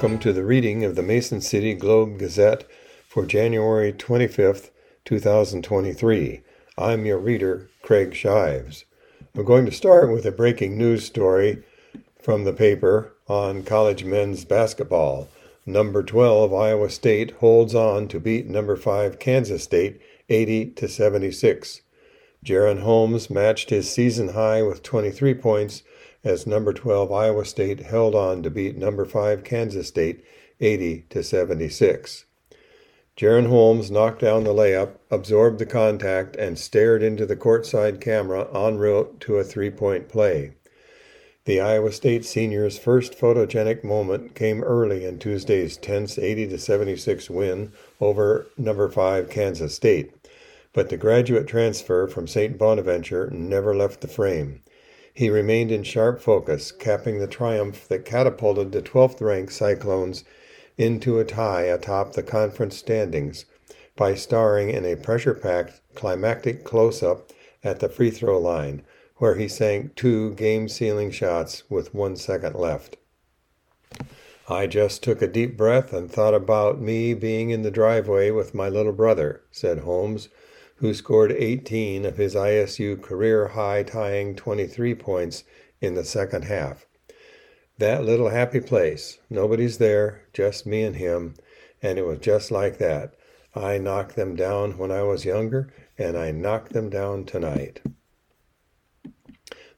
Welcome to the reading of the Mason City Globe Gazette for January 25th, 2023. I'm your reader, Craig Shives. I'm going to start with a breaking news story from the paper on college men's basketball. Number 12 Iowa State holds on to beat number 5 Kansas State 80 to 76. Jaren Holmes matched his season high with 23 points as number 12 Iowa State held on to beat number 5 Kansas State 80 to 76. Jaren Holmes knocked down the layup, absorbed the contact, and stared into the courtside camera en route to a three point play. The Iowa State senior's first photogenic moment came early in Tuesday's tense 80 76 win over number 5 Kansas State, but the graduate transfer from St. Bonaventure never left the frame. He remained in sharp focus, capping the triumph that catapulted the 12th ranked Cyclones into a tie atop the conference standings by starring in a pressure packed climactic close up at the free throw line, where he sank two game sealing shots with one second left. I just took a deep breath and thought about me being in the driveway with my little brother, said Holmes, who scored 18 of his ISU career high tying 23 points in the second half. That little happy place. Nobody's there, just me and him. And it was just like that. I knocked them down when I was younger, and I knocked them down tonight.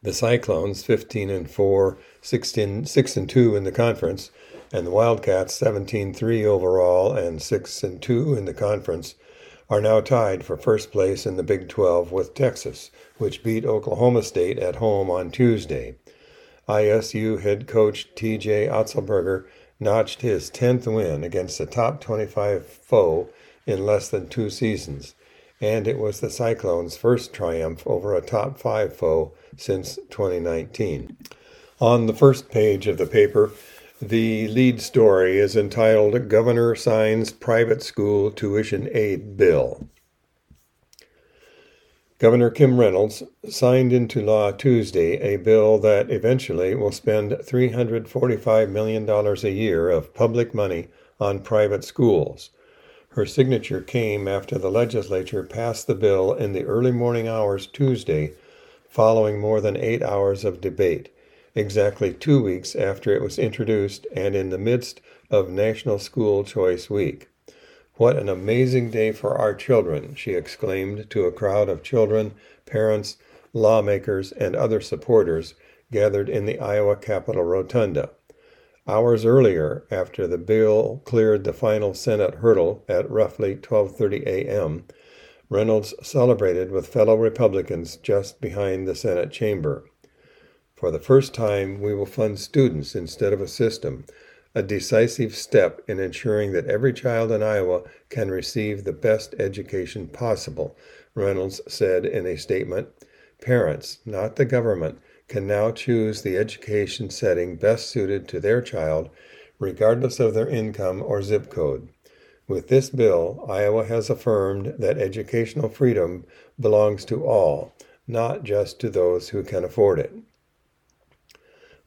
The Cyclones, 15 and 4, 16, 6 and 2 in the conference, and the Wildcats, 17 3 overall and 6 and 2 in the conference, are now tied for first place in the Big 12 with Texas, which beat Oklahoma State at home on Tuesday. ISU head coach TJ Otzelberger notched his 10th win against a top 25 foe in less than two seasons, and it was the Cyclones' first triumph over a top 5 foe since 2019. On the first page of the paper, the lead story is entitled Governor Signs Private School Tuition Aid Bill. Governor Kim Reynolds signed into law Tuesday a bill that eventually will spend $345 million a year of public money on private schools. Her signature came after the legislature passed the bill in the early morning hours Tuesday, following more than eight hours of debate, exactly two weeks after it was introduced and in the midst of National School Choice Week. What an amazing day for our children, she exclaimed to a crowd of children, parents, lawmakers, and other supporters gathered in the Iowa Capitol Rotunda. Hours earlier, after the bill cleared the final Senate hurdle at roughly 12:30 a.m., Reynolds celebrated with fellow Republicans just behind the Senate chamber. For the first time, we will fund students instead of a system, a decisive step in ensuring that every child in Iowa can receive the best education possible, Reynolds said in a statement. Parents, not the government, can now choose the education setting best suited to their child, regardless of their income or zip code. With this bill, Iowa has affirmed that educational freedom belongs to all, not just to those who can afford it.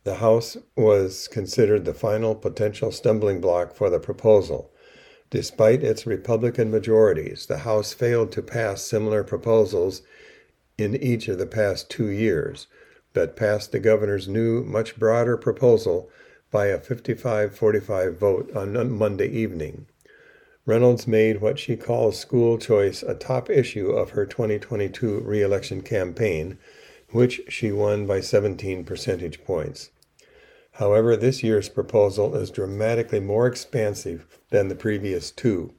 The House was considered the final potential stumbling block for the proposal. Despite its Republican majorities, the House failed to pass similar proposals in each of the past two years, but passed the governor's new, much broader proposal by a 55 45 vote on Monday evening. Reynolds made what she calls school choice a top issue of her 2022 reelection campaign, which she won by 17 percentage points. However, this year's proposal is dramatically more expansive than the previous two.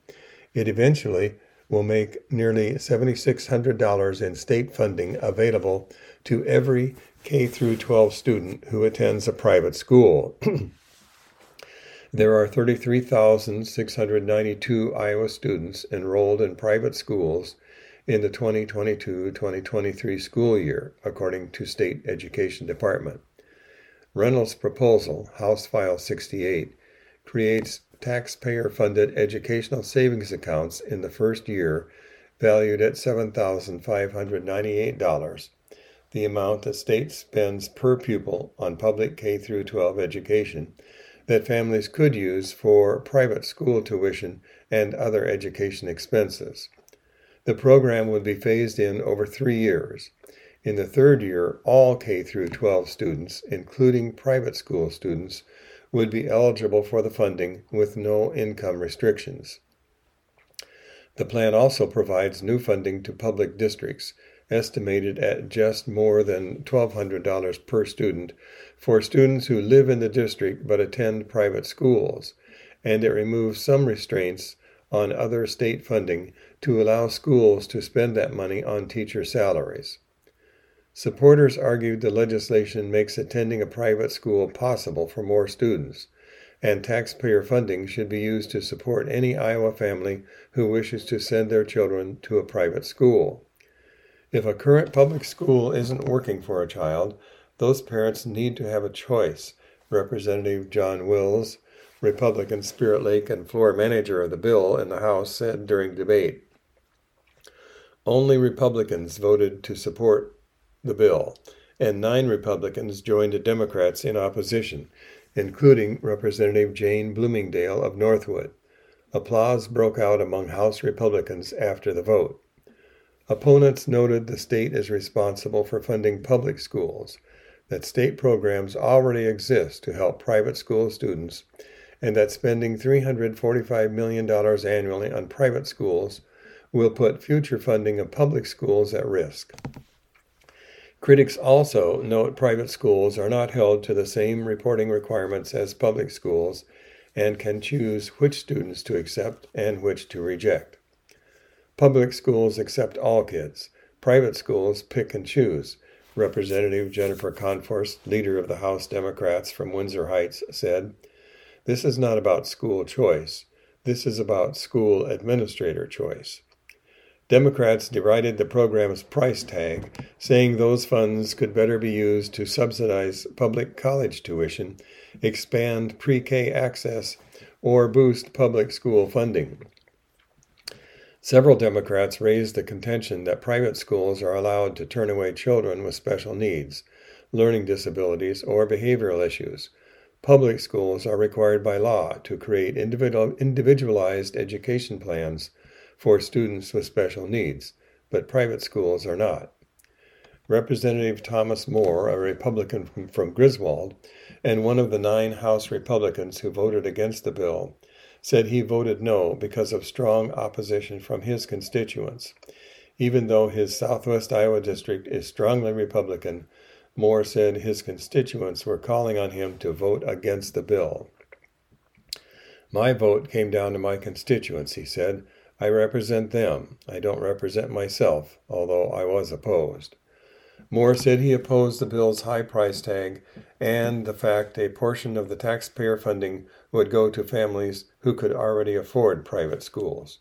It eventually will make nearly $7,600 in state funding available to every K through 12 student who attends a private school. there are 33,692 Iowa students enrolled in private schools in the 2022-2023 school year, according to State Education Department. Reynolds' proposal, House File 68, creates taxpayer funded educational savings accounts in the first year valued at $7,598, the amount the state spends per pupil on public K 12 education, that families could use for private school tuition and other education expenses. The program would be phased in over three years. In the third year, all K through 12 students, including private school students, would be eligible for the funding with no income restrictions. The plan also provides new funding to public districts, estimated at just more than $1,200 per student, for students who live in the district but attend private schools, and it removes some restraints on other state funding to allow schools to spend that money on teacher salaries. Supporters argued the legislation makes attending a private school possible for more students, and taxpayer funding should be used to support any Iowa family who wishes to send their children to a private school. If a current public school isn't working for a child, those parents need to have a choice, Representative John Wills, Republican Spirit Lake and floor manager of the bill in the House, said during debate. Only Republicans voted to support the bill, and nine Republicans joined the Democrats in opposition, including Representative Jane Bloomingdale of Northwood. Applause broke out among House Republicans after the vote. Opponents noted the state is responsible for funding public schools, that state programs already exist to help private school students, and that spending $345 million annually on private schools will put future funding of public schools at risk. Critics also note private schools are not held to the same reporting requirements as public schools and can choose which students to accept and which to reject. Public schools accept all kids. Private schools pick and choose. Representative Jennifer Konfrst, leader of the House Democrats from Windsor Heights, said, This is not about school choice. This is about school administrator choice. Democrats derided the program's price tag, saying those funds could better be used to subsidize public college tuition, expand pre K access, or boost public school funding. Several Democrats raised the contention that private schools are allowed to turn away children with special needs, learning disabilities, or behavioral issues. Public schools are required by law to create individualized education plans for students with special needs, but private schools are not. Representative Thomas Moore, a Republican from, from Griswold, and one of the nine House Republicans who voted against the bill, said he voted no because of strong opposition from his constituents. Even though his Southwest Iowa district is strongly Republican, Moore said his constituents were calling on him to vote against the bill. My vote came down to my constituents, he said. I represent them. I don't represent myself, although I was opposed. Moore said he opposed the bill's high price tag and the fact a portion of the taxpayer funding would go to families who could already afford private schools.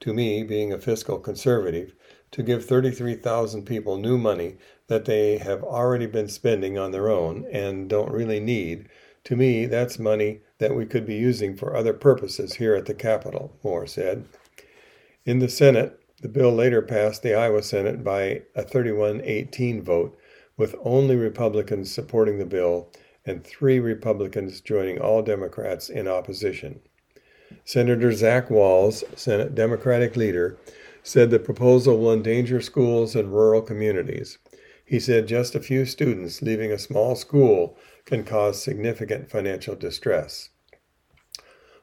To me, being a fiscal conservative, to give 33,000 people new money that they have already been spending on their own and don't really need, to me, that's money that we could be using for other purposes here at the Capitol, Moore said. In the Senate, the bill later passed the Iowa Senate by a 31 18 vote, with only Republicans supporting the bill and three Republicans joining all Democrats in opposition. Senator Zach Wahls, Senate Democratic leader, said the proposal will endanger schools in rural communities. He said just a few students leaving a small school can cause significant financial distress.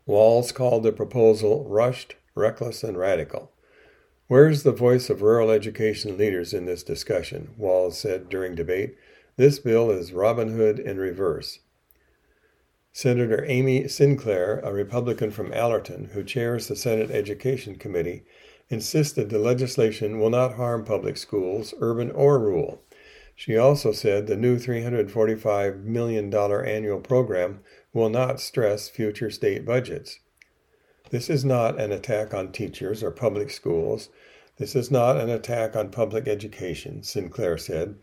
Wahls called the proposal rushed, reckless, and radical. Where's the voice of rural education leaders in this discussion? Wahls said during debate. This bill is Robin Hood in reverse. Senator Amy Sinclair, a Republican from Allerton who chairs the Senate Education Committee, insisted the legislation will not harm public schools, urban or rural. She also said the new $345 million annual program will not stress future state budgets. This is not an attack on teachers or public schools. This is not an attack on public education, Sinclair said.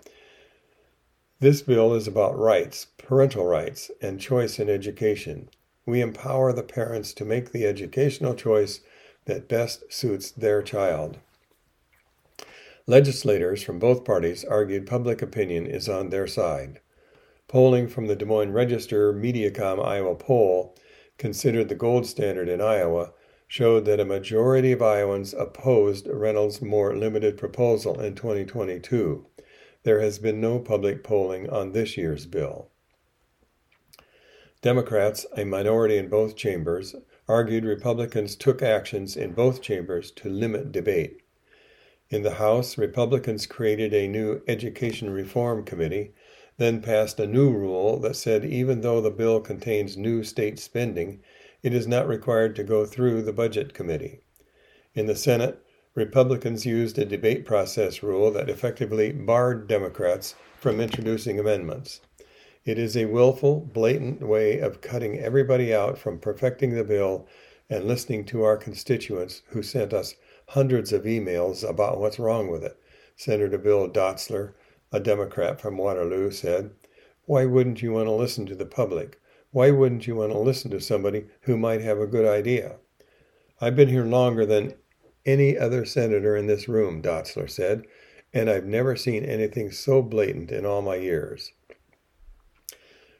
This bill is about rights, parental rights, and choice in education. We empower the parents to make the educational choice that best suits their child. Legislators from both parties argued public opinion is on their side. Polling from the Des Moines Register Mediacom Iowa poll, considered the gold standard in Iowa, showed that a majority of Iowans opposed Reynolds' more limited proposal in 2022. There has been no public polling on this year's bill. Democrats, a minority in both chambers, argued Republicans took actions in both chambers to limit debate. In the House, Republicans created a new Education Reform Committee, then passed a new rule that said even though the bill contains new state spending, it is not required to go through the Budget Committee. In the Senate, Republicans used a debate process rule that effectively barred Democrats from introducing amendments. It is a willful, blatant way of cutting everybody out from perfecting the bill and listening to our constituents who sent us hundreds of emails about what's wrong with it. Senator Bill Dotzler, a Democrat from Waterloo, said, Why wouldn't you want to listen to the public? Why wouldn't you want to listen to somebody who might have a good idea? I've been here longer than any other senator in this room, Dotzler said, and I've never seen anything so blatant in all my years.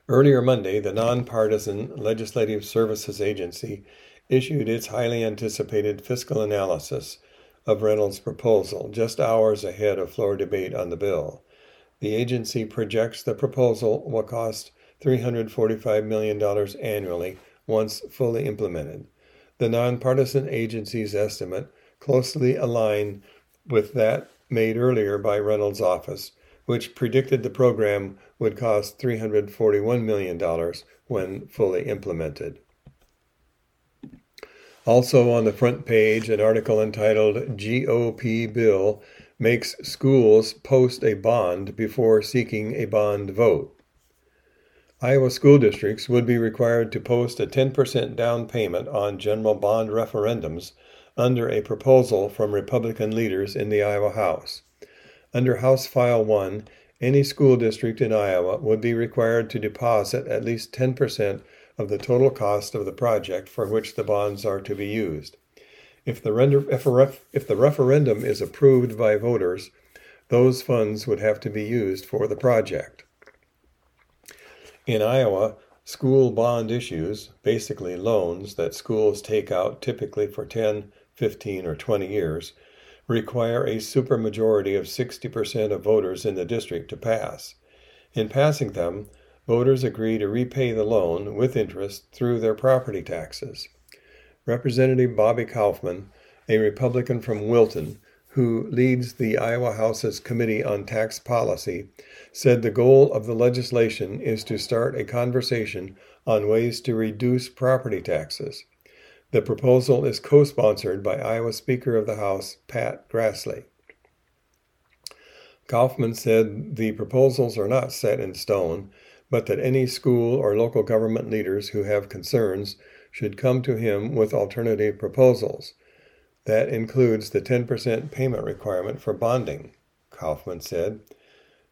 Earlier Monday, the nonpartisan Legislative Services Agency issued its highly anticipated fiscal analysis of Reynolds' proposal just hours ahead of floor debate on the bill. The agency projects the proposal will cost $345 million annually once fully implemented. The nonpartisan agency's estimate closely aligned with that made earlier by Reynolds' office, which predicted the program would cost $341 million when fully implemented. Also on the front page, an article entitled GOP Bill Makes Schools Post a Bond Before Seeking a Bond Vote. Iowa school districts would be required to post a 10% down payment on general bond referendums under a proposal from Republican leaders in the Iowa House. Under House File 1, any school district in Iowa would be required to deposit at least 10% of the total cost of the project for which the bonds are to be used. If the, render, if, ref, if the referendum is approved by voters, those funds would have to be used for the project. In Iowa, school bond issues, basically loans that schools take out typically for 10, 15, or 20 years, require a supermajority of 60% of voters in the district to pass. In passing them, voters agree to repay the loan with interest through their property taxes. Representative Bobby Kaufmann, a Republican from Wilton, who leads the Iowa House's Committee on Tax Policy, said the goal of the legislation is to start a conversation on ways to reduce property taxes. The proposal is co sponsored by Iowa Speaker of the House Pat Grassley. Kaufmann said the proposals are not set in stone, but that any school or local government leaders who have concerns should come to him with alternative proposals. That includes the 10% payment requirement for bonding, Kaufmann said.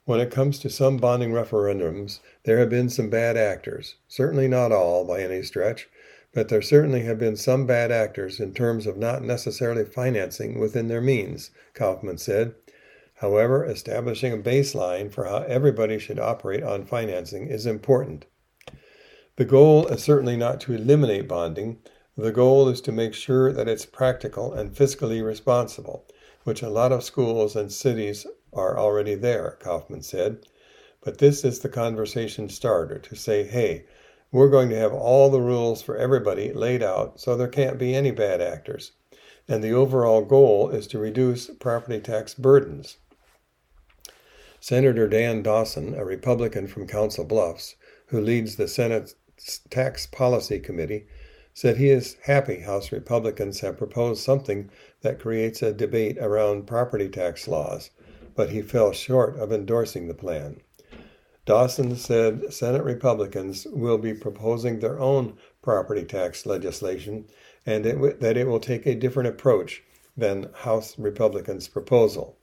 When it comes to some bonding referendums, there have been some bad actors, certainly not all by any stretch, but there certainly have been some bad actors in terms of not necessarily financing within their means, Kaufmann said. However, establishing a baseline for how everybody should operate on financing is important. The goal is certainly not to eliminate bonding. The goal is to make sure that it's practical and fiscally responsible, which a lot of schools and cities are already there, Kaufmann said. But this is the conversation starter to say, hey, we're going to have all the rules for everybody laid out so there can't be any bad actors. And the overall goal is to reduce property tax burdens. Senator Dan Dawson, a Republican from Council Bluffs, who leads the Senate's Tax Policy Committee, said he is happy House Republicans have proposed something that creates a debate around property tax laws, but he fell short of endorsing the plan. Dawson said Senate Republicans will be proposing their own property tax legislation and it that it will take a different approach than House Republicans' proposal.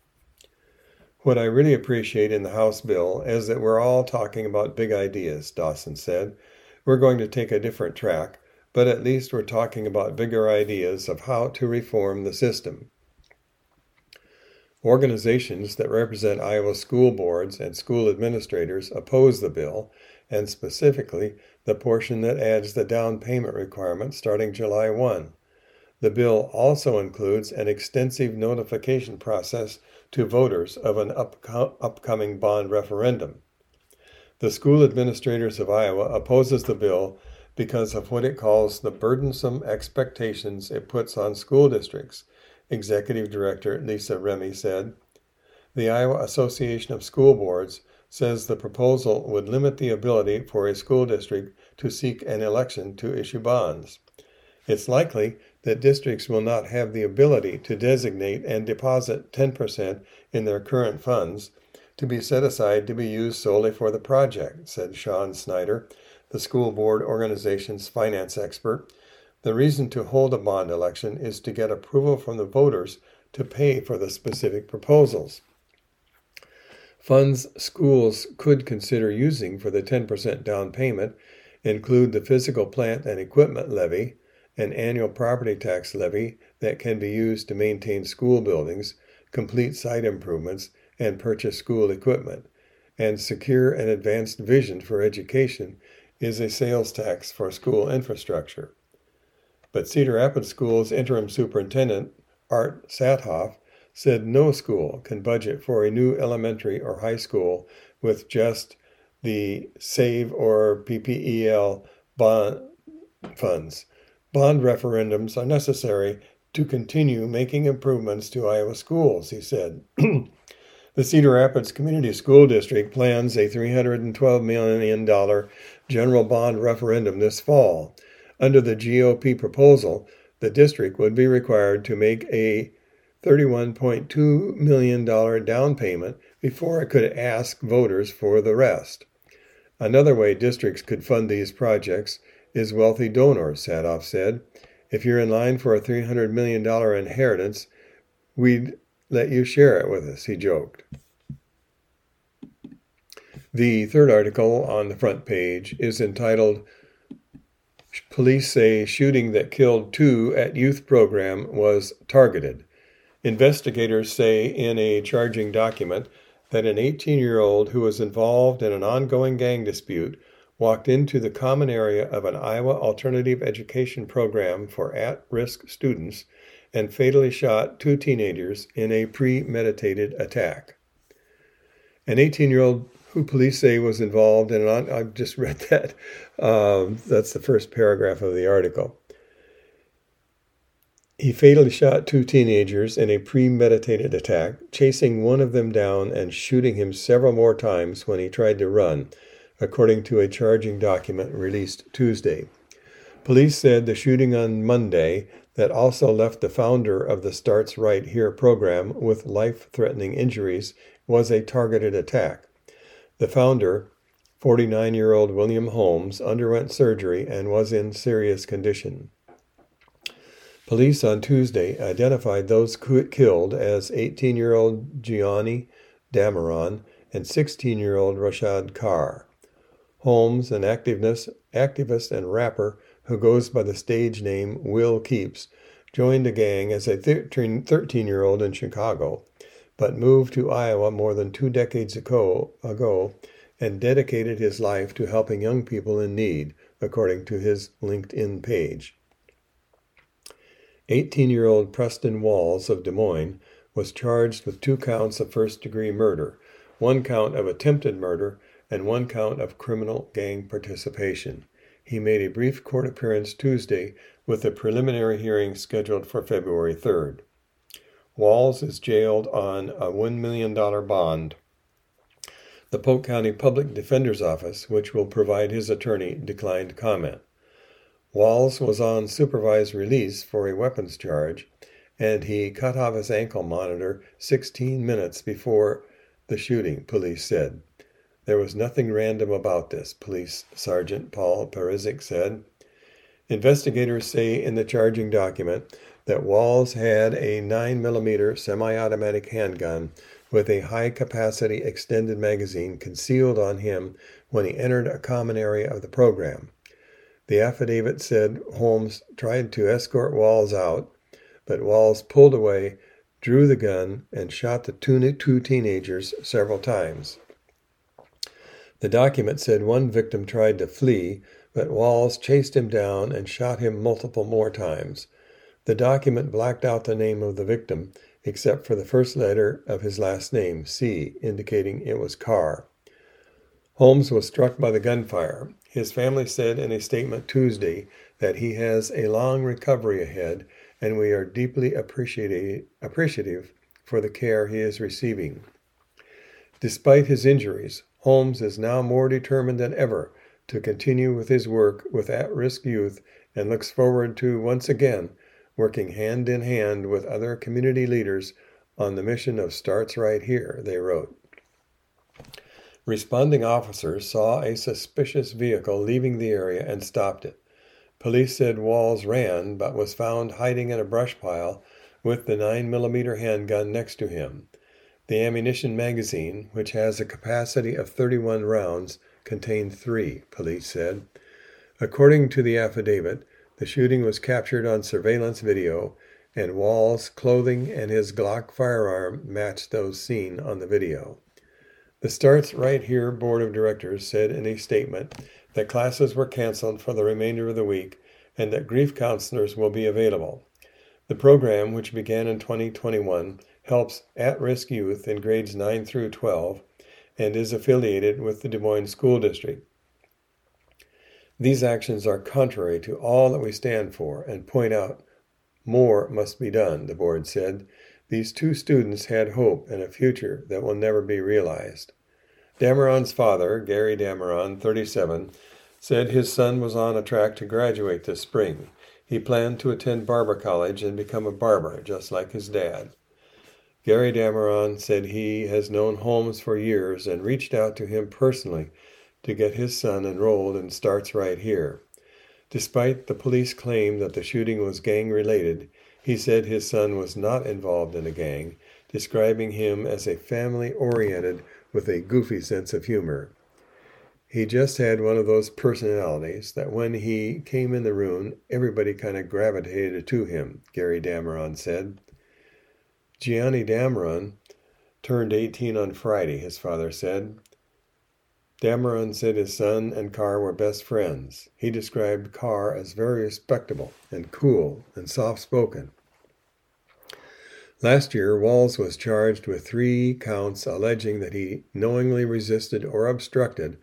What I really appreciate in the House bill is that we're all talking about big ideas, Dawson said. We're going to take a different track, but at least we're talking about bigger ideas of how to reform the system. Organizations that represent Iowa school boards and school administrators oppose the bill, and specifically the portion that adds the down payment requirement starting July 1. The bill also includes an extensive notification process to voters of an upco- upcoming bond referendum. The School Administrators of Iowa opposes the bill because of what it calls the burdensome expectations it puts on school districts, Executive Director Lisa Remy said. The Iowa Association of School Boards says the proposal would limit the ability for a school district to seek an election to issue bonds. It's likely that districts will not have the ability to designate and deposit 10% in their current funds to be set aside to be used solely for the project, said Sean Snyder, the school board organization's finance expert. The reason to hold a bond election is to get approval from the voters to pay for the specific proposals. Funds schools could consider using for the 10% down payment include the physical plant and equipment levy, an annual property tax levy that can be used to maintain school buildings, complete site improvements, and purchase school equipment, and secure an advanced vision for education is a sales tax for school infrastructure. But Cedar Rapids School's interim superintendent, Art Sathoff, said no school can budget for a new elementary or high school with just the SAVE or PPEL bond funds. Bond referendums are necessary to continue making improvements to Iowa schools, he said. the Cedar Rapids Community School District plans a $312 million general bond referendum this fall. Under the GOP proposal, the district would be required to make a $31.2 million down payment before it could ask voters for the rest. Another way districts could fund these projects is wealthy donors, Sathoff said. If you're in line for a $300 million inheritance, we'd let you share it with us, he joked. The third article on the front page is entitled Police Say Shooting That Killed Two at Youth Program Was Targeted. Investigators say in a charging document that an 18 year old who was involved in an ongoing gang dispute walked into the common area of an Iowa alternative education program for at risk students and fatally shot two teenagers in a premeditated attack. An 18 year old who police say was involved in an, I've just read that. Um, that's the first paragraph of the article. He fatally shot two teenagers in a premeditated attack, chasing one of them down and shooting him several more times when he tried to run, according to a charging document released Tuesday. Police said the shooting on Monday that also left the founder of the Starts Right Here program with life threatening injuries was a targeted attack. The founder, 49 year old William Holmes, underwent surgery and was in serious condition. Police on Tuesday identified those killed as 18 year old Gianni Dameron and 16 year old Rashad Carr. Holmes, an activist and rapper who goes by the stage name Will Keeps, joined a gang as a 13 year old in Chicago, but moved to Iowa more than two decades ago, ago and dedicated his life to helping young people in need, according to his LinkedIn page. 18 year old Preston Walls of Des Moines was charged with two counts of first degree murder, one count of attempted murder, and one count of criminal gang participation. He made a brief court appearance Tuesday with a preliminary hearing scheduled for February 3rd. Walls is jailed on a $1 million bond. The Polk County Public Defender's Office, which will provide his attorney, declined comment. Walls was on supervised release for a weapons charge, and he cut off his ankle monitor 16 minutes before the shooting, police said. There was nothing random about this, Police Sergeant Paul Parizek said. Investigators say in the charging document that Walls had a 9mm semi automatic handgun with a high capacity extended magazine concealed on him when he entered a common area of the program. The affidavit said Holmes tried to escort Walls out, but Walls pulled away, drew the gun, and shot the two teenagers several times. The document said one victim tried to flee, but Walls chased him down and shot him multiple more times. The document blacked out the name of the victim, except for the first letter of his last name, C, indicating it was Carr. Holmes was struck by the gunfire. His family said in a statement Tuesday that he has a long recovery ahead and we are deeply appreciative for the care he is receiving. Despite his injuries, Holmes is now more determined than ever to continue with his work with at risk youth and looks forward to once again working hand in hand with other community leaders on the mission of Starts Right Here, they wrote. Responding officers saw a suspicious vehicle leaving the area and stopped it. Police said Walls ran but was found hiding in a brush pile with the 9mm handgun next to him. The ammunition magazine, which has a capacity of 31 rounds, contained three, police said. According to the affidavit, the shooting was captured on surveillance video, and Walls' clothing and his Glock firearm matched those seen on the video. The Starts Right Here Board of Directors said in a statement that classes were canceled for the remainder of the week and that grief counselors will be available. The program, which began in 2021, helps at risk youth in grades 9 through 12 and is affiliated with the Des Moines School District. These actions are contrary to all that we stand for and point out more must be done, the board said. These two students had hope and a future that will never be realized. Dameron's father, Gary Dameron, 37, said his son was on a track to graduate this spring. He planned to attend barber college and become a barber, just like his dad. Gary Dameron said he has known Holmes for years and reached out to him personally to get his son enrolled and starts right here. Despite the police claim that the shooting was gang related, he said his son was not involved in a gang, describing him as a family oriented with a goofy sense of humor. He just had one of those personalities that when he came in the room, everybody kind of gravitated to him, Gary Dameron said. Gianni Dameron turned 18 on Friday, his father said. Dameron said his son and Carr were best friends. He described Carr as very respectable and cool and soft spoken. Last year, Walls was charged with three counts alleging that he knowingly resisted or obstructed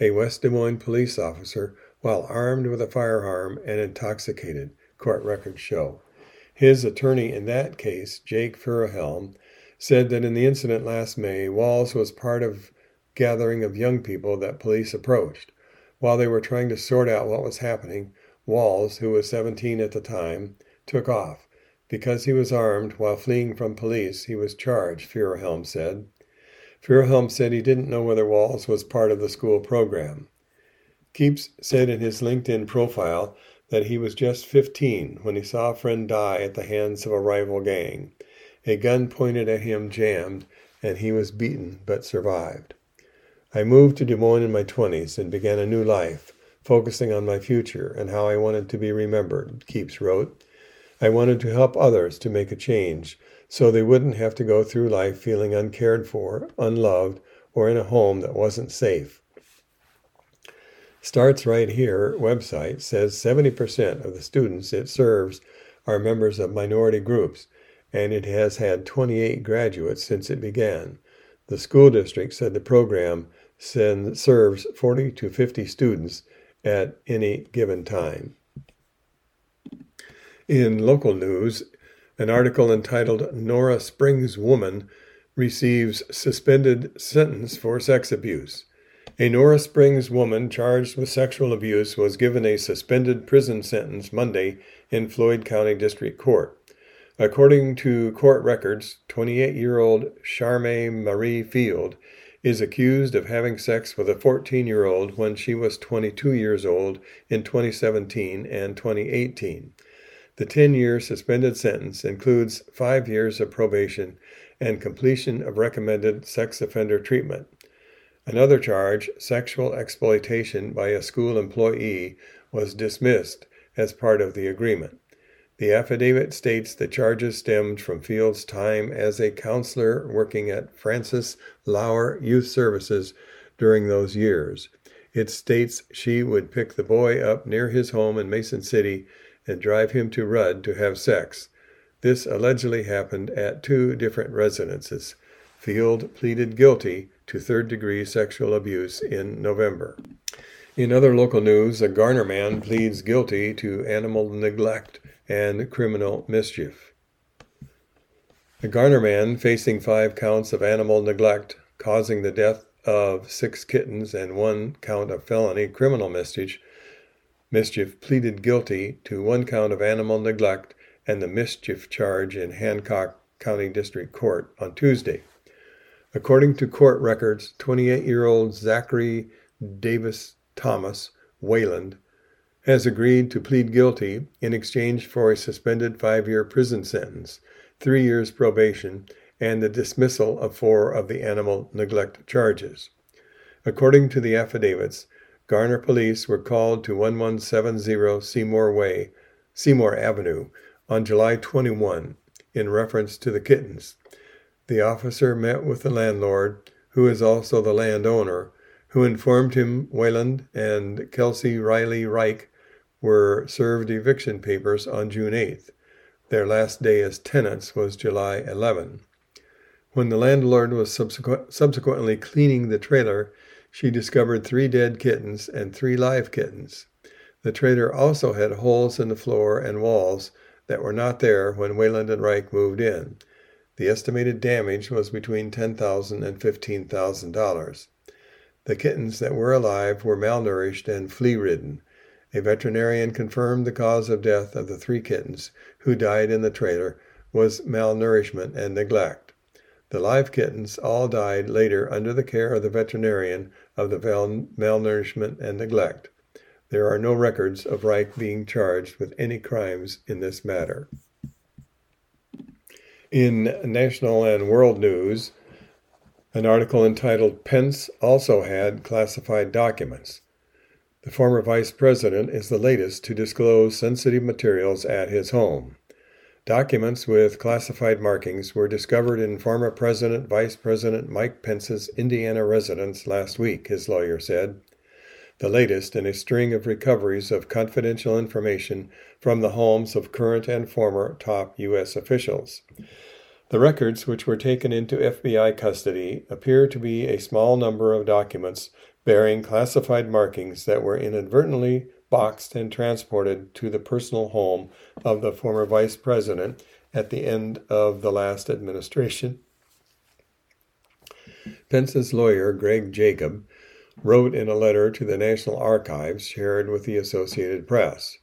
a West Des Moines police officer while armed with a firearm and intoxicated, court records show. His attorney in that case, Jake Feuerhelm, said that in the incident last May, Walls was part of gathering of young people that police approached. While they were trying to sort out what was happening, Walls, who was 17 at the time, took off. Because he was armed while fleeing from police, he was charged, Feuerhelm said. Feuerhelm said he didn't know whether Walls was part of the school program. Keeps said in his LinkedIn profile that he was just 15 when he saw a friend die at the hands of a rival gang. A gun pointed at him jammed, and he was beaten but survived. I moved to Des Moines in my 20s and began a new life, focusing on my future and how I wanted to be remembered, Keeps wrote. I wanted to help others to make a change so they wouldn't have to go through life feeling uncared for, unloved, or in a home that wasn't safe. Starts Right Here website says 70% of the students it serves are members of minority groups, and it has had 28 graduates since it began. The school district said the program send, serves 40 to 50 students at any given time. In local news, an article entitled Nora Springs Woman Receives Suspended Sentence for Sex Abuse. A Nora Springs woman charged with sexual abuse was given a suspended prison sentence Monday in Floyd County District Court. According to court records, 28 year old Charme Marie Field is accused of having sex with a 14 year old when she was 22 years old in 2017 and 2018. The 10 year suspended sentence includes five years of probation and completion of recommended sex offender treatment. Another charge, sexual exploitation by a school employee, was dismissed as part of the agreement. The affidavit states the charges stemmed from Field's time as a counselor working at Francis Lauer Youth Services during those years. It states she would pick the boy up near his home in Mason City and drive him to Rudd to have sex. This allegedly happened at two different residences. Field pleaded guilty to third degree sexual abuse in November. In other local news, a Garner man pleads guilty to animal neglect and criminal mischief. A Garner man facing five counts of animal neglect causing the death of six kittens and one count of felony criminal mischief, mischief pleaded guilty to one count of animal neglect and the mischief charge in Hancock County District Court on Tuesday. According to court records, 28 year old Zachary Davis Thomas Wayland has agreed to plead guilty in exchange for a suspended five year prison sentence, three years probation, and the dismissal of four of the animal neglect charges. According to the affidavits, Garner police were called to 1170 Seymour Way, Seymour Avenue, on July 21 in reference to the kittens. The officer met with the landlord, who is also the landowner, who informed him Wayland and Kelsey Riley Reich were served eviction papers on June 8th. Their last day as tenants was July 11. When the landlord was subsequent, subsequently cleaning the trailer, she discovered three dead kittens and three live kittens. The trailer also had holes in the floor and walls that were not there when Wayland and Reich moved in. The estimated damage was between $10,000 and $15,000. The kittens that were alive were malnourished and flea ridden. A veterinarian confirmed the cause of death of the three kittens who died in the trailer was malnourishment and neglect. The live kittens all died later under the care of the veterinarian of the malnourishment and neglect. There are no records of Reich being charged with any crimes in this matter. In national and world news, an article entitled Pence Also Had Classified Documents. The former vice president is the latest to disclose sensitive materials at his home. Documents with classified markings were discovered in former President Vice President Mike Pence's Indiana residence last week, his lawyer said. The latest in a string of recoveries of confidential information from the homes of current and former top U.S. officials. The records, which were taken into FBI custody, appear to be a small number of documents bearing classified markings that were inadvertently boxed and transported to the personal home of the former vice president at the end of the last administration. Pence's lawyer, Greg Jacob, wrote in a letter to the National Archives shared with the Associated Press.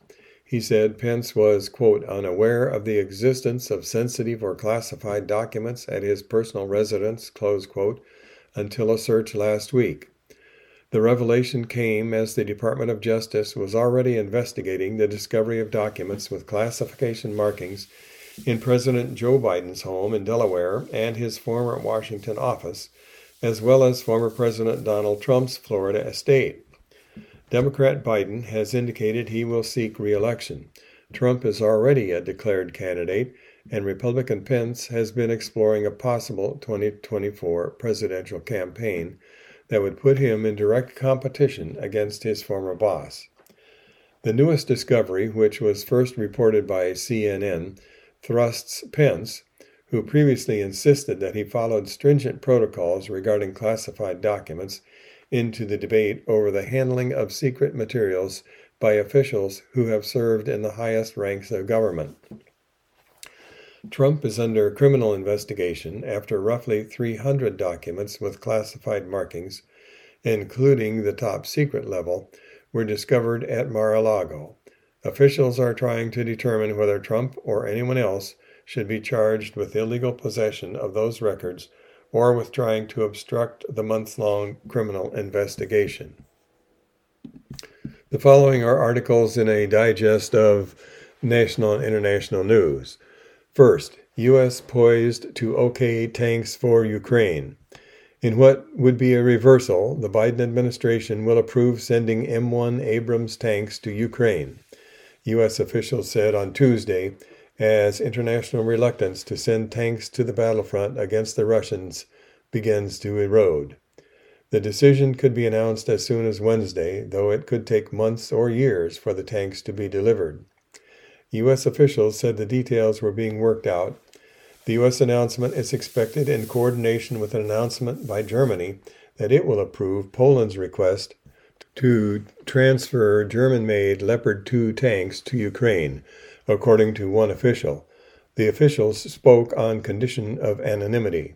He said Pence was, quote, unaware of the existence of sensitive or classified documents at his personal residence, close quote, until a search last week. The revelation came as the Department of Justice was already investigating the discovery of documents with classification markings in President Joe Biden's home in Delaware and his former Washington office, as well as former President Donald Trump's Florida estate. Democrat Biden has indicated he will seek reelection. Trump is already a declared candidate, and Republican Pence has been exploring a possible 2024 presidential campaign that would put him in direct competition against his former boss. The newest discovery, which was first reported by CNN, thrusts Pence, who previously insisted that he followed stringent protocols regarding classified documents, into the debate over the handling of secret materials by officials who have served in the highest ranks of government. Trump is under criminal investigation after roughly 300 documents with classified markings, including the top secret level, were discovered at Mar a Lago. Officials are trying to determine whether Trump or anyone else should be charged with illegal possession of those records or with trying to obstruct the month long criminal investigation. The following are articles in a digest of national and international news. First, U.S. poised to okay tanks for Ukraine. In what would be a reversal, the Biden administration will approve sending M1 Abrams tanks to Ukraine. U.S. officials said on Tuesday as international reluctance to send tanks to the battlefront against the Russians begins to erode. The decision could be announced as soon as Wednesday, though it could take months or years for the tanks to be delivered. U.S. officials said the details were being worked out. The U.S. announcement is expected in coordination with an announcement by Germany that it will approve Poland's request to transfer German made Leopard 2 tanks to Ukraine, according to one official. The officials spoke on condition of anonymity.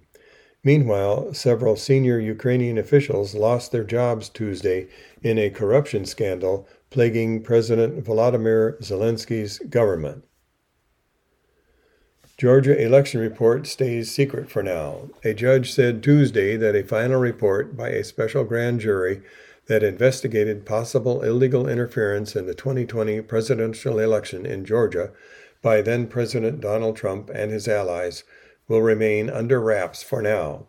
Meanwhile, several senior Ukrainian officials lost their jobs Tuesday in a corruption scandal plaguing President Volodymyr Zelensky's government. Georgia election report stays secret for now. A judge said Tuesday that a final report by a special grand jury that investigated possible illegal interference in the 2020 presidential election in Georgia by then President Donald Trump and his allies will remain under wraps for now.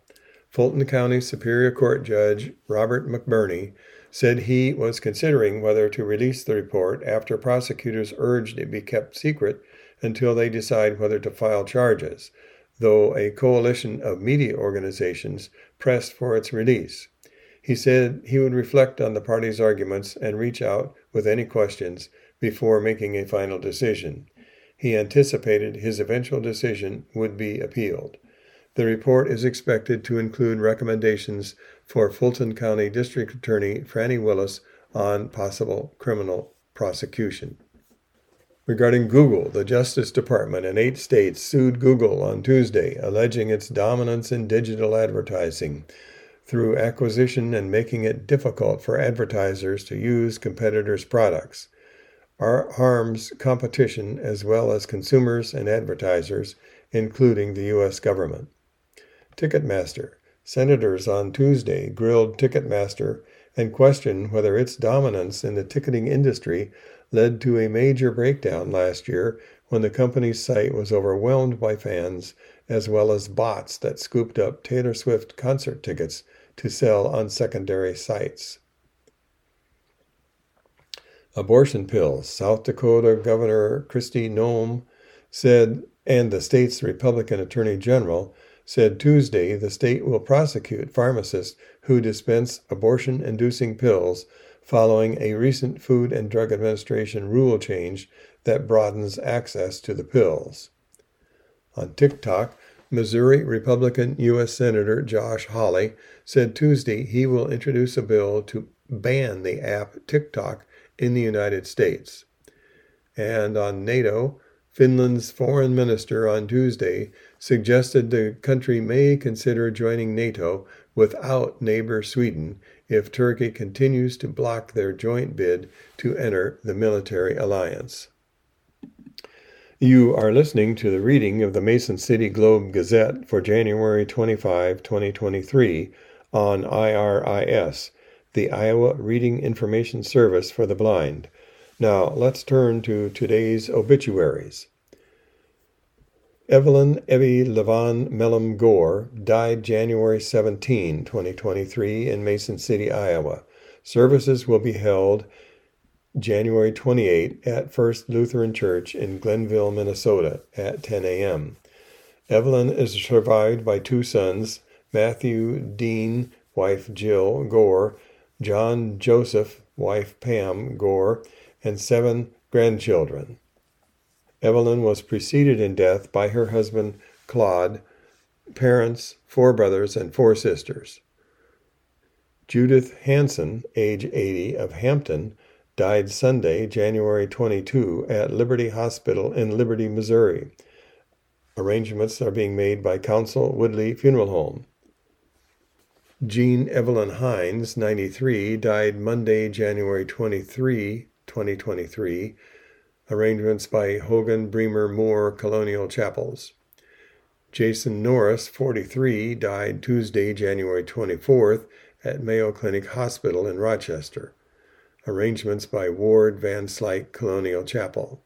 Fulton County Superior Court Judge Robert McBurney said he was considering whether to release the report after prosecutors urged it be kept secret until they decide whether to file charges, though a coalition of media organizations pressed for its release. He said he would reflect on the party's arguments and reach out with any questions before making a final decision. He anticipated his eventual decision would be appealed. The report is expected to include recommendations for Fulton County District Attorney Franny Willis on possible criminal prosecution. Regarding Google, the Justice Department in eight states sued Google on Tuesday, alleging its dominance in digital advertising through acquisition and making it difficult for advertisers to use competitors' products. harms competition as well as consumers and advertisers, including the U.S. government. Ticketmaster. Senators on Tuesday grilled Ticketmaster and questioned whether its dominance in the ticketing industry led to a major breakdown last year when the company's site was overwhelmed by fans as well as bots that scooped up Taylor Swift concert tickets to sell on secondary sites. Abortion pills. South Dakota Governor Kristi Noem said, and the state's Republican Attorney General said Tuesday the state will prosecute pharmacists who dispense abortion inducing pills following a recent Food and Drug Administration rule change that broadens access to the pills. On TikTok, Missouri Republican U.S. Senator Josh Hawley said Tuesday he will introduce a bill to ban the app TikTok in the United States. And on NATO, Finland's foreign minister on Tuesday suggested the country may consider joining NATO without neighbor Sweden if Turkey continues to block their joint bid to enter the military alliance. You are listening to the reading of the Mason City Globe Gazette for January 25, 2023, on IRIS, the Iowa Reading Information Service for the Blind. Now, let's turn to today's obituaries. Evelyn Evie Levon Mellum Gore died January 17, 2023, in Mason City, Iowa. Services will be held January 28 at First Lutheran Church in Glenville, Minnesota at 10 a.m. Evelyn is survived by two sons, Matthew Dean, wife Jill Gore, John Joseph, wife Pam Gore, and seven grandchildren. Evelyn was preceded in death by her husband Claude, parents, four brothers, and four sisters. Judith Hanson, age 80, of Hampton, died Sunday, January 22, at Liberty Hospital in Liberty, Missouri. Arrangements are being made by Council Woodley Funeral Home. Jean Evelyn Hines, 93, died Monday, January 23, 2023. Arrangements by Hogan Bremer Moore Colonial Chapels. Jason Norris, 43, died Tuesday, January 24th at Mayo Clinic Hospital in Rochester. Arrangements by Ward Van Slyke Colonial Chapel.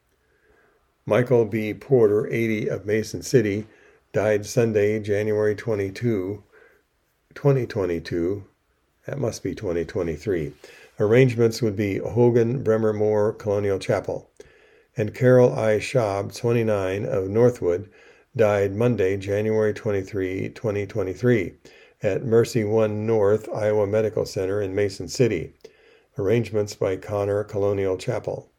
Michael B. Porter, 80 of Mason City, died Sunday, January 22, 2022. That must be 2023. Arrangements would be Hogan Bremer Moore Colonial Chapel. and Carol I. Schaub, 29, of Northwood, died Monday, January 23, 2023, at Mercy One North Iowa Medical Center in Mason City. Arrangements by Connor Colonial Chapel.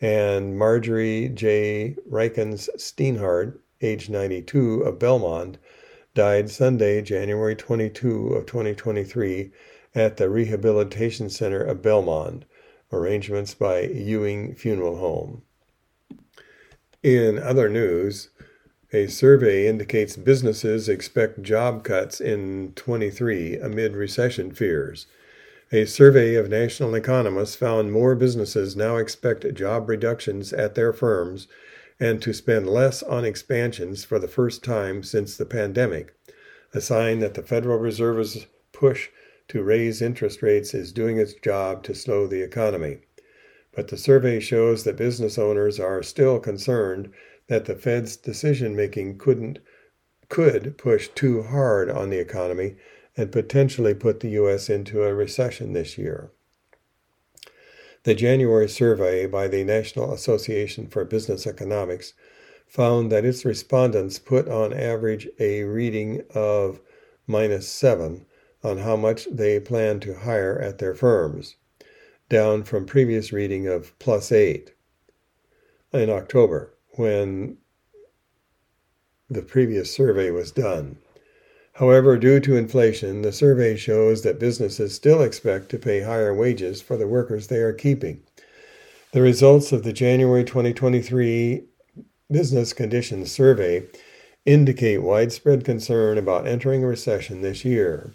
And Marjorie J. Rikens Steinhardt, age 92, of Belmond, died Sunday, January 22 of 2023 at the Rehabilitation Center of Belmond. Arrangements by Ewing Funeral Home. In other news, a survey indicates businesses expect job cuts in 23 amid recession fears. A survey of national economists found more businesses now expect job reductions at their firms and to spend less on expansions for the first time since the pandemic, a sign that the Federal Reserve's push to raise interest rates is doing its job to slow the economy. But the survey shows that business owners are still concerned that the Fed's decision making couldn't could push too hard on the economy and potentially put the US into a recession this year. The January survey by the National Association for Business Economics found that its respondents put on average a reading of minus 7 on how much they plan to hire at their firms, down from previous reading of plus 8 in October when the previous survey was done. However, due to inflation, the survey shows that businesses still expect to pay higher wages for the workers they are keeping. The results of the January 2023 Business Conditions Survey indicate widespread concern about entering a recession this year,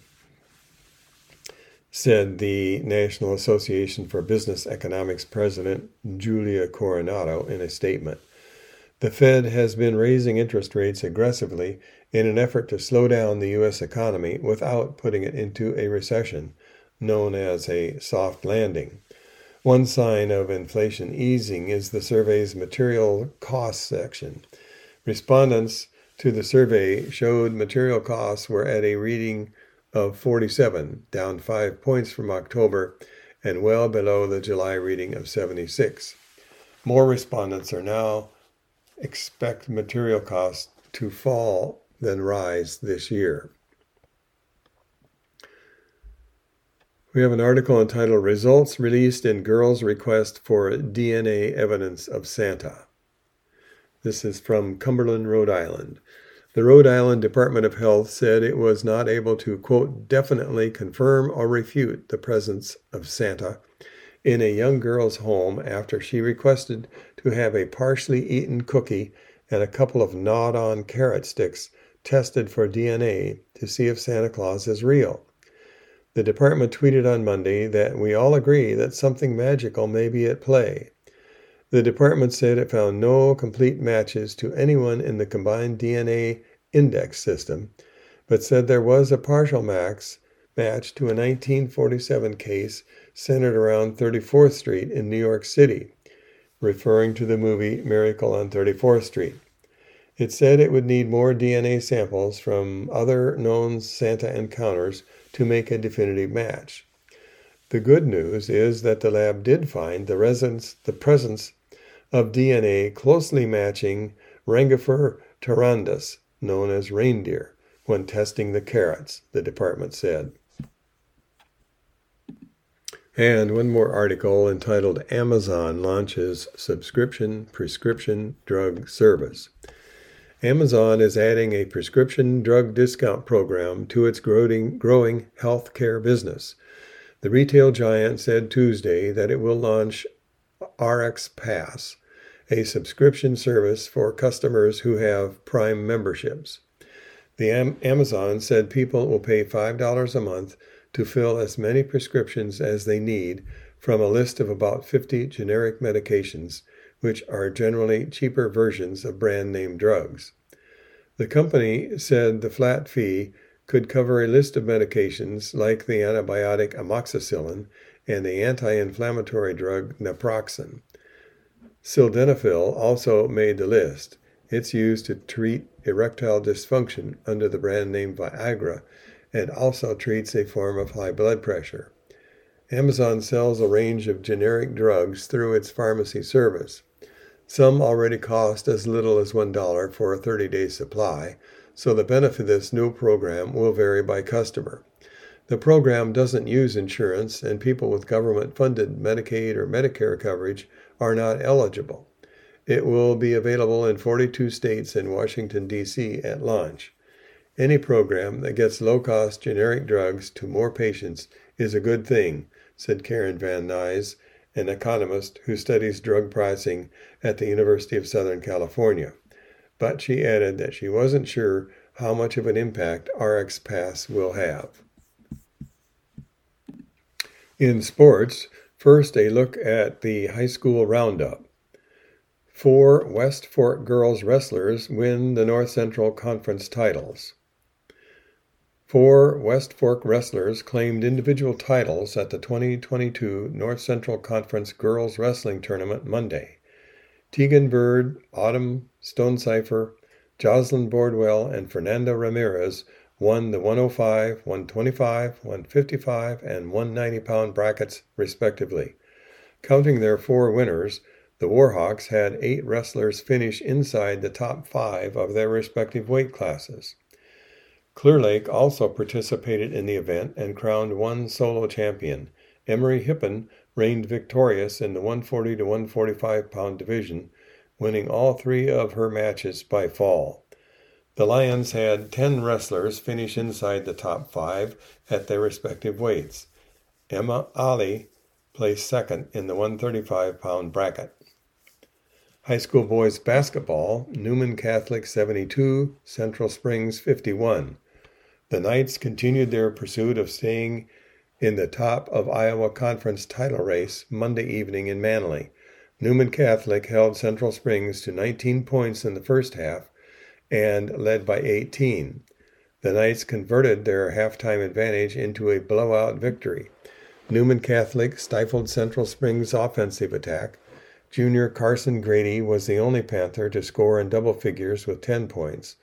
said the National Association for Business Economics President Julia Coronado in a statement. The Fed has been raising interest rates aggressively in an effort to slow down the U.S. economy without putting it into a recession, known as a soft landing. One sign of inflation easing is the survey's material costs section. Respondents to the survey showed material costs were at a reading of 47, down 5 points from October and well below the July reading of 76. More respondents are now expect material costs to fall than rise this year. We have an article entitled Results Released in Girl's Request for DNA Evidence of Santa. This is from Cumberland, Rhode Island. The Rhode Island Department of Health said it was not able to, quote, definitely confirm or refute the presence of Santa in a young girl's home after she requested to have a partially eaten cookie and a couple of gnawed on carrot sticks tested for DNA to see if Santa Claus is real. The department tweeted on Monday that we all agree that something magical may be at play. The department said it found no complete matches to anyone in the combined DNA index system, but said there was a partial max match to a 1947 case centered around 34th Street in New York City, referring to the movie Miracle on 34th Street. It said it would need more DNA samples from other known Santa encounters to make a definitive match. The good news is that the lab did find the, the presence of DNA closely matching Rangifer tarandus, known as reindeer, when testing the carrots, the department said. And one more article entitled Amazon Launches Subscription Prescription Drug Service. Amazon is adding a prescription drug discount program to its growing, growing healthcare business. The retail giant said Tuesday that it will launch RxPass, a subscription service for customers who have Prime memberships. The Am- Amazon said people will pay $5 a month to fill as many prescriptions as they need from a list of about 50 generic medications which are generally cheaper versions of brand name drugs. The company said the flat fee could cover a list of medications like the antibiotic amoxicillin and the anti inflammatory drug naproxen. Sildenafil also made the list. It's used to treat erectile dysfunction under the brand name Viagra and also treats a form of high blood pressure. Amazon sells a range of generic drugs through its pharmacy service. Some already cost as little as $1 for a 30 day supply, so the benefit of this new program will vary by customer. The program doesn't use insurance, and people with government funded Medicaid or Medicare coverage are not eligible. It will be available in 42 states and Washington, D.C. at launch. Any program that gets low cost generic drugs to more patients is a good thing, said Karen Van Nuys, an economist who studies drug pricing at the University of Southern California. But she added that she wasn't sure how much of an impact RxPass will have. In sports, first a look at the high school roundup. Four West Fork girls wrestlers win the North Central Conference titles. Four West Fork wrestlers claimed individual titles at the 2022 North Central Conference Girls Wrestling Tournament Monday. Tegan Bird, Autumn Stonecipher, Jocelyn Bordwell, and Fernanda Ramirez won the 105, 125, 155, and 190 pound brackets, respectively. Counting their four winners, the Warhawks had eight wrestlers finish inside the top five of their respective weight classes. Clear Lake also participated in the event and crowned one solo champion. Emery Hippen reigned victorious in the 140 to 145 pound division, winning all three of her matches by fall. The Lions had 10 wrestlers finish inside the top five at their respective weights. Emma Ali placed second in the 135 pound bracket. High school boys basketball, Newman Catholic 72, Central Springs 51. The Knights continued their pursuit of staying in the top of Iowa Conference title race Monday evening in Manly. Newman Catholic held Central Springs to 19 points in the first half and led by 18. The Knights converted their halftime advantage into a blowout victory. Newman Catholic stifled Central Springs' offensive attack. Junior Carson Grady was the only Panther to score in double figures with 10 points.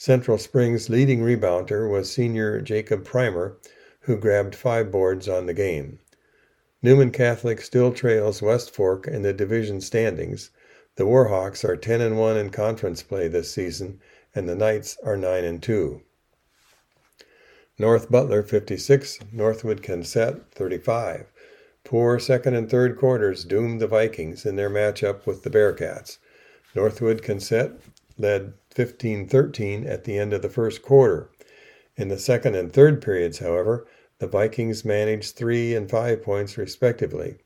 Central Springs' leading rebounder was senior Jacob Primer, who grabbed five boards on the game. Newman Catholic still trails West Fork in the division standings. The Warhawks are 10 and 1 in conference play this season, and the Knights are 9 and 2. North Butler 56, Northwood Kensett 35. Poor second and third quarters doomed the Vikings in their matchup with the Bearcats. Northwood Kensett led 15 13 at the end of the first quarter. In the second and third periods, however, the Vikings managed three and five points respectively.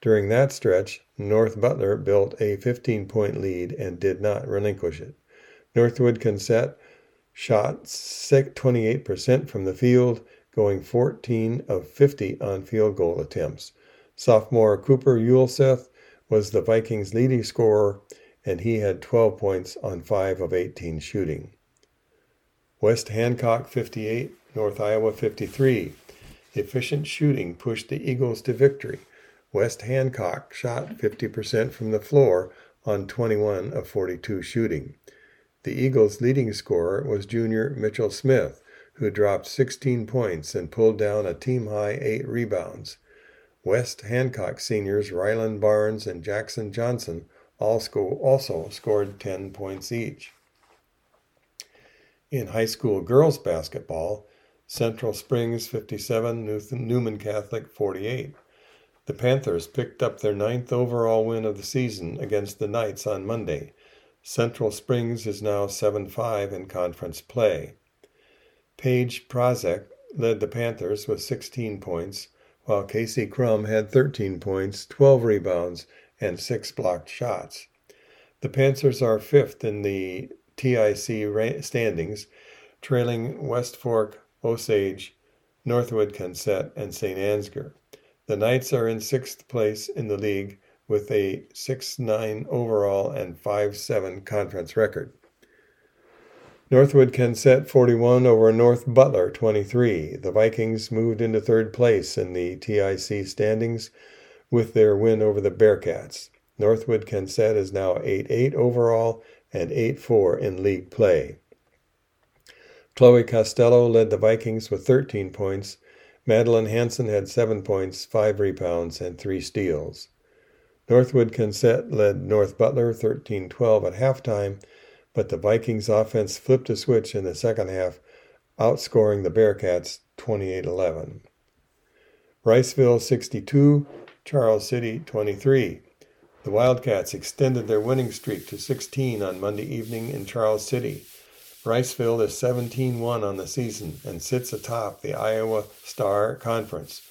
During that stretch, North Butler built a 15 point lead and did not relinquish it. Northwood Kensett shot 28% from the field, going 14 of 50 on field goal attempts. Sophomore Cooper Ulseth was the Vikings' leading scorer and he had 12 points on 5 of 18 shooting. West Hancock 58, North Iowa 53. Efficient shooting pushed the Eagles to victory. West Hancock shot 50% from the floor on 21 of 42 shooting. The Eagles' leading scorer was junior Mitchell Smith, who dropped 16 points and pulled down a team high 8 rebounds. West Hancock seniors Ryland Barnes and Jackson Johnson also scored 10 points each. In high school girls basketball, Central Springs 57, Newman Catholic 48. The Panthers picked up their ninth overall win of the season against the Knights on Monday. Central Springs is now 7 5 in conference play. Paige Prazek led the Panthers with 16 points, while Casey Crum had 13 points, 12 rebounds, and six blocked shots. The Panthers are fifth in the TIC standings, trailing West Fork, Osage, Northwood Kensett, and St. Ansgar. The Knights are in sixth place in the league with a 6 9 overall and 5 7 conference record. Northwood Kensett 41 over North Butler 23. The Vikings moved into third place in the TIC standings with their win over the Bearcats. Northwood Kensett is now 8 8 overall and 8 4 in league play. Chloe Costello led the Vikings with 13 points. Madeline Hanson had 7 points, 5 rebounds, and 3 steals. Northwood Kensett led North Butler 13 12 at halftime, but the Vikings offense flipped a switch in the second half, outscoring the Bearcats 28 11. Riceville 62, Charles City 23. The Wildcats extended their winning streak to 16 on Monday evening in Charles City. Riceville is 17 1 on the season and sits atop the Iowa Star Conference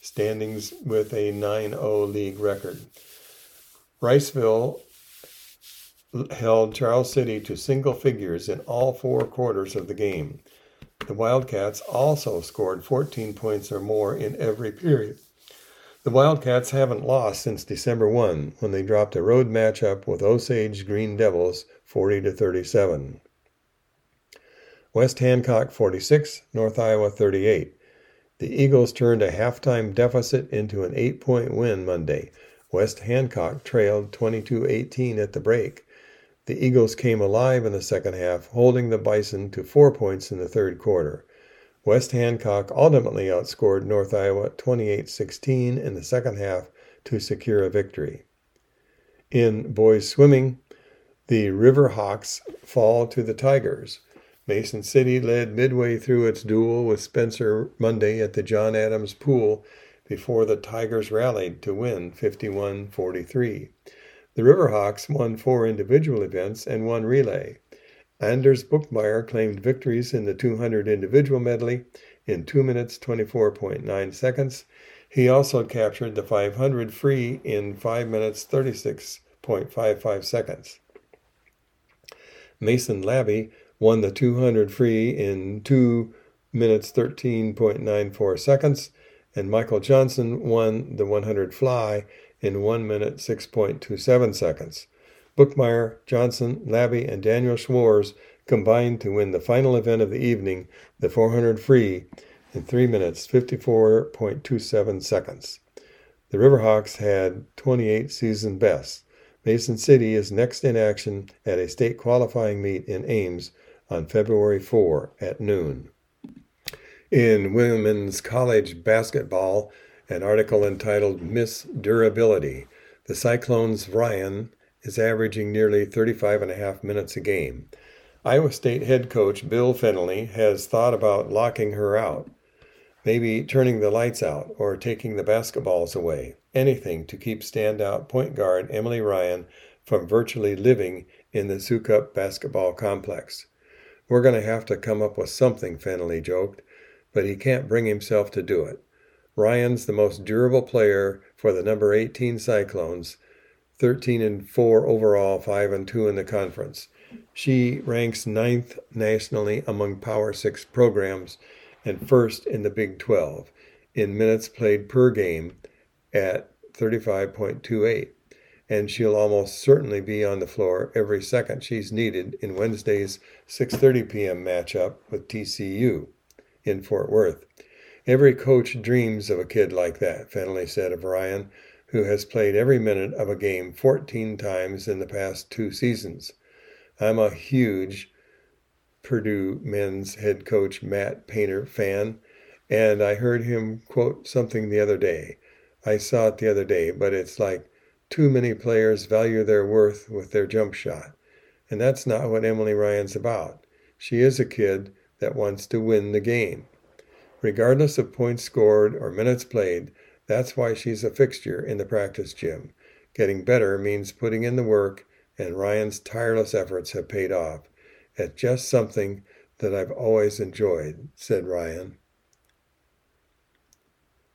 standings with a 9 0 league record. Riceville held Charles City to single figures in all four quarters of the game. The Wildcats also scored 14 points or more in every period. The Wildcats haven't lost since December 1 when they dropped a road matchup with Osage Green Devils 40 to 37. West Hancock 46, North Iowa 38. The Eagles turned a halftime deficit into an 8-point win Monday. West Hancock trailed 22-18 at the break. The Eagles came alive in the second half, holding the Bison to 4 points in the third quarter. West Hancock ultimately outscored North Iowa 28 16 in the second half to secure a victory. In boys swimming, the River Hawks fall to the Tigers. Mason City led midway through its duel with Spencer Monday at the John Adams Pool before the Tigers rallied to win 51 43. The Riverhawks won four individual events and one relay. Anders Buchmeyer claimed victories in the 200 individual medley in 2 minutes 24.9 seconds. He also captured the 500 free in 5 minutes 36.55 seconds. Mason Labby won the 200 free in 2 minutes 13.94 seconds, and Michael Johnson won the 100 fly in 1 minute 6.27 seconds. Buchmeyer, Johnson, Labby, and Daniel Schwarz combined to win the final event of the evening, the 400 free, in 3 minutes 54.27 seconds. The Riverhawks had 28 season bests. Mason City is next in action at a state qualifying meet in Ames on February 4 at noon. In women's college basketball, an article entitled Miss Durability, the Cyclones' Ryan is averaging nearly 35 and a half minutes a game. Iowa State head coach Bill Fennelly has thought about locking her out, maybe turning the lights out or taking the basketballs away, anything to keep standout point guard Emily Ryan from virtually living in the Sukup basketball complex. We're going to have to come up with something, Fennelly joked, but he can't bring himself to do it. Ryan's the most durable player for the number 18 Cyclones 13 and 4 overall, 5 and 2 in the conference. She ranks ninth nationally among Power 6 programs and first in the Big 12 in minutes played per game at 35.28. And she'll almost certainly be on the floor every second she's needed in Wednesday's 6:30 p.m. matchup with TCU in Fort Worth. Every coach dreams of a kid like that, Fennelly said of Ryan, who has played every minute of a game 14 times in the past two seasons. I'm a huge Purdue men's head coach Matt Painter fan, and I heard him quote something the other day. I saw it the other day, but it's like too many players value their worth with their jump shot. And that's not what Emily Ryan's about. She is a kid that wants to win the game. Regardless of points scored or minutes played, that's why she's a fixture in the practice gym. Getting better means putting in the work, and Ryan's tireless efforts have paid off. It's just something that I've always enjoyed, said Ryan,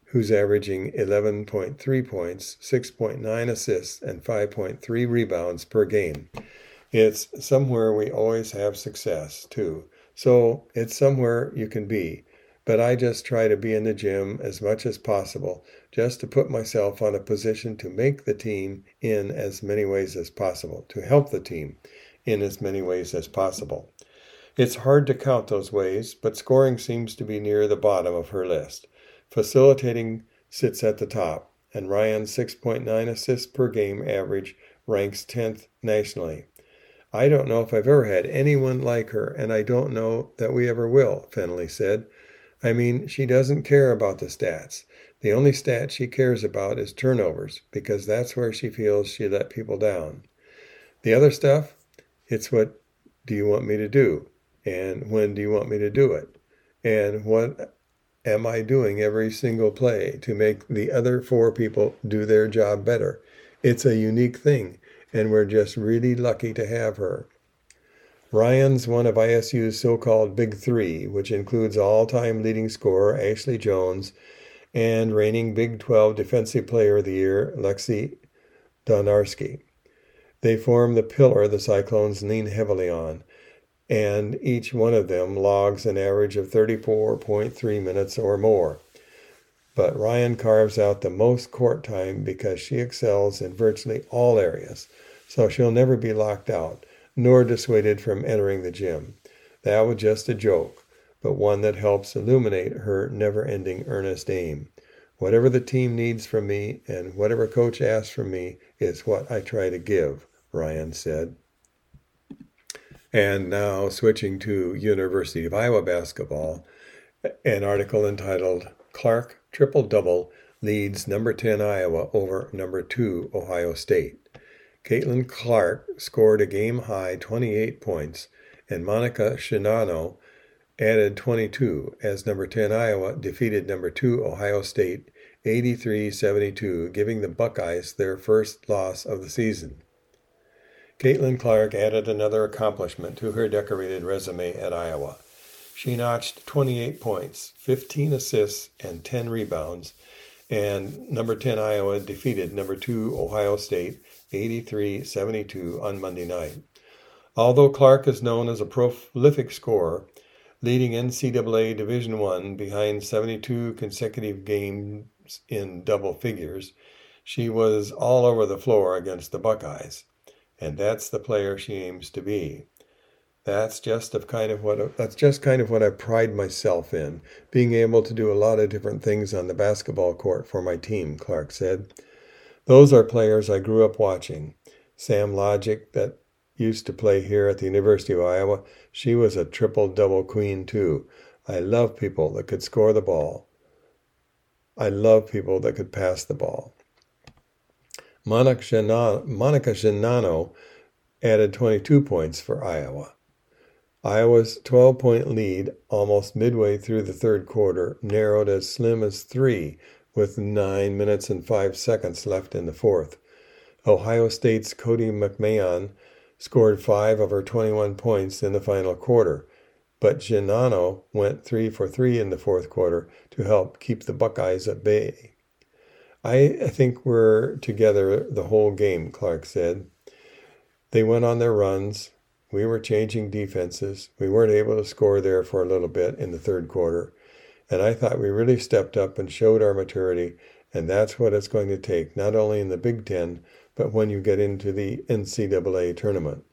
who's averaging 11.3 points, 6.9 assists, and 5.3 rebounds per game. It's somewhere we always have success, too. So it's somewhere you can be but I just try to be in the gym as much as possible just to put myself on a position to make the team in as many ways as possible, to help the team in as many ways as possible. It's hard to count those ways, but scoring seems to be near the bottom of her list. Facilitating sits at the top, and Ryan's 6.9 assists per game average ranks 10th nationally. I don't know if I've ever had anyone like her, and I don't know that we ever will, Fennelly said. I mean, she doesn't care about the stats. The only stat she cares about is turnovers because that's where she feels she let people down. The other stuff, it's what do you want me to do? And when do you want me to do it? And what am I doing every single play to make the other four people do their job better? It's a unique thing, and we're just really lucky to have her. Ryan's one of ISU's so called Big Three, which includes all time leading scorer Ashley Joens and reigning Big 12 Defensive Player of the Year Lexi Donarski. They form the pillar the Cyclones lean heavily on, and each one of them logs an average of 34.3 minutes or more. But Ryan carves out the most court time because she excels in virtually all areas, so she'll never be locked out, nor dissuaded from entering the gym. That was just a joke, but one that helps illuminate her never ending earnest aim. Whatever the team needs from me and whatever coach asks from me is what I try to give, Ryan said. And now switching to University of Iowa basketball, an article entitled Clark Triple Double Leads Number 10 Iowa over Number 2 Ohio State. Caitlin Clark scored a game high 28 points, and Monika Czinano added 22 as number 10 Iowa defeated number 2 Ohio State 83 72, giving the Buckeyes their first loss of the season. Caitlin Clark added another accomplishment to her decorated resume at Iowa. She notched 28 points, 15 assists, and 10 rebounds, and number 10 Iowa defeated number 2 Ohio State 83 72 on Monday night. Although Clark is known as a prolific scorer, leading NCAA Division I behind 72 consecutive games in double figures, she was all over the floor against the Buckeyes and that's the player she aims to be. That's just of kind of what that's just kind of what I pride myself in, being able to do a lot of different things on the basketball court for my team, Clark said. Those are players I grew up watching. Sam Logic that used to play here at the University of Iowa, she was a triple double queen too. I love people that could score the ball. I love people that could pass the ball. Monika Czinano added 22 points for Iowa. Iowa's 12 point lead, almost midway through the third quarter, narrowed as slim as three with 9 minutes and 5 seconds left in the fourth. Ohio State's Cotie McMahon scored 5 of her 21 points in the final quarter, but Czinano went 3 for 3 in the fourth quarter to help keep the Buckeyes at bay. I think we're together the whole game, Clark said. They went on their runs. We were changing defenses. We weren't able to score there for a little bit in the third quarter. And I thought we really stepped up and showed our maturity. And that's what it's going to take, not only in the Big Ten, but when you get into the NCAA tournament.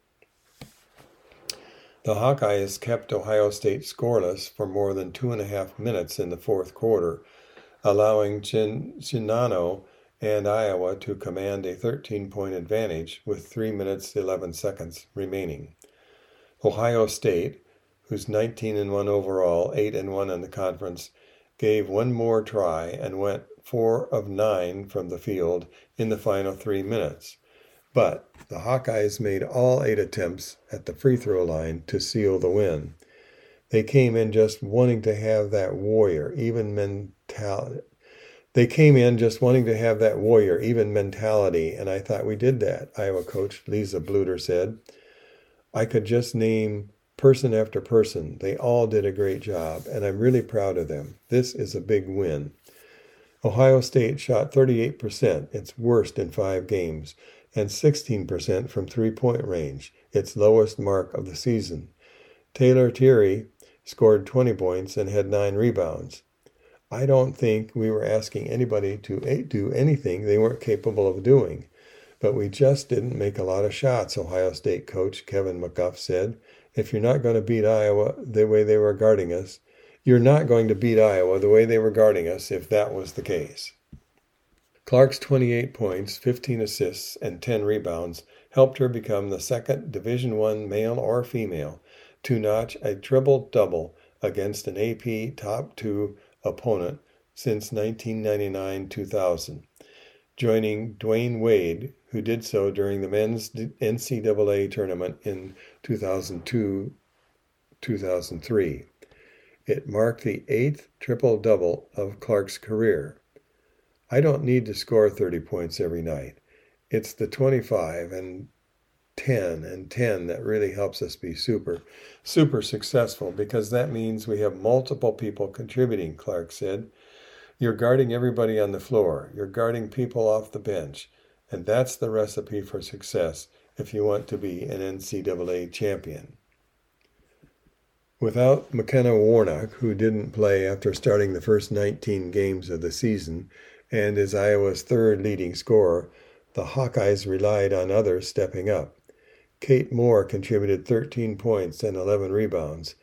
The Hawkeyes kept Ohio State scoreless for more than two and a half minutes in the fourth quarter allowing Chin- Czinano and Iowa to command a 13 point advantage with 3 minutes 11 seconds remaining. Ohio State, who's 19 and 1 overall, 8 and 1 in the conference, gave one more try and went 4 of 9 from the field in the final 3 minutes. But the Hawkeyes made all 8 attempts at the free throw line to seal the win. They came in just wanting to have that warrior, even mentality. They came in just wanting to have that warrior, even mentality, and I thought we did that, Iowa coach Lisa Bluder said. I could just name person after person. They all did a great job, and I'm really proud of them. This is a big win. Ohio State shot 38%, its worst in five games, and 16% from three point range, its lowest mark of the season. Taylor Thierry scored 20 points and had nine rebounds. I don't think we were asking anybody to do anything they weren't capable of doing. But we just didn't make a lot of shots, Ohio State coach Kevin McGuff said. If you're not going to beat Iowa the way they were guarding us, you're not going to beat Iowa the way they were guarding us if that was the case. Clark's 28 points, 15 assists, and 10 rebounds helped her become the second Division One male or female to notch a triple double against an AP top two opponent since 1999 2000, joining Dwyane Wade, who did so during the men's NCAA tournament in 2002 2003. It marked the eighth triple double of Clark's career. I don't need to score 30 points every night. It's the 25 and 10 and 10 that really helps us be super, super successful because that means we have multiple people contributing, Clark said. You're guarding everybody on the floor, you're guarding people off the bench, and that's the recipe for success if you want to be an NCAA champion. Without McKenna Warnock, who didn't play after starting the first 19 games of the season and is Iowa's third leading scorer, the Hawkeyes relied on others stepping up. Kate Moore contributed 13 points and 11 rebounds.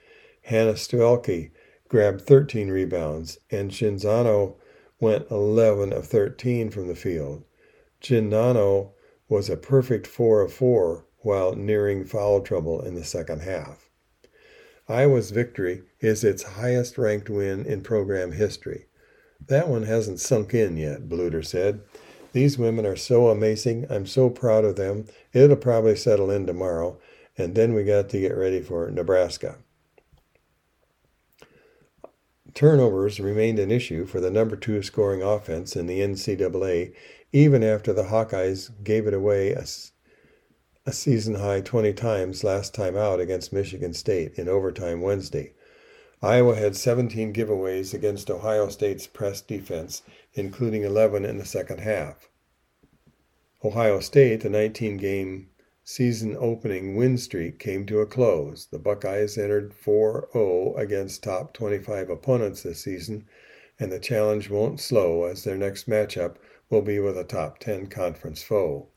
Hannah Stuelke grabbed 13 rebounds, and Czinano went 11 of 13 from the field. Czinano was a perfect 4 of 4 while nearing foul trouble in the second half. Iowa's victory is its highest ranked win in program history. That one hasn't sunk in yet, Bluder said. These women are so amazing. I'm so proud of them. It'll probably settle in tomorrow, and then we got to get ready for Nebraska. Turnovers remained an issue for the number two scoring offense in the NCAA, even after the Hawkeyes gave it away a a season high 20 times last time out against Michigan State in overtime Wednesday. Iowa had 17 giveaways against Ohio State's press defense, including 11 in the second half. Ohio State, the 19 game season opening win streak came to a close. The Buckeyes entered 4 0 against top 25 opponents this season, and the challenge won't slow as their next matchup will be with a top 10 conference foe.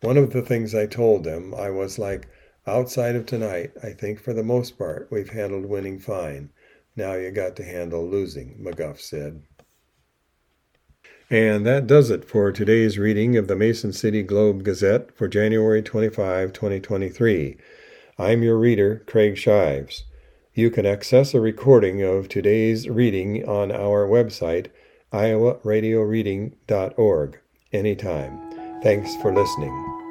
One of the things I told them, I was like, outside of tonight, I think for the most part we've handled winning fine. Now you got to handle losing, McGuff said. And that does it for today's reading of the Mason City Globe Gazette for January 25, 2023. I'm your reader, Craig Shives. You can access a recording of today's reading on our website, iowaradioreading.org, anytime. Thanks for listening.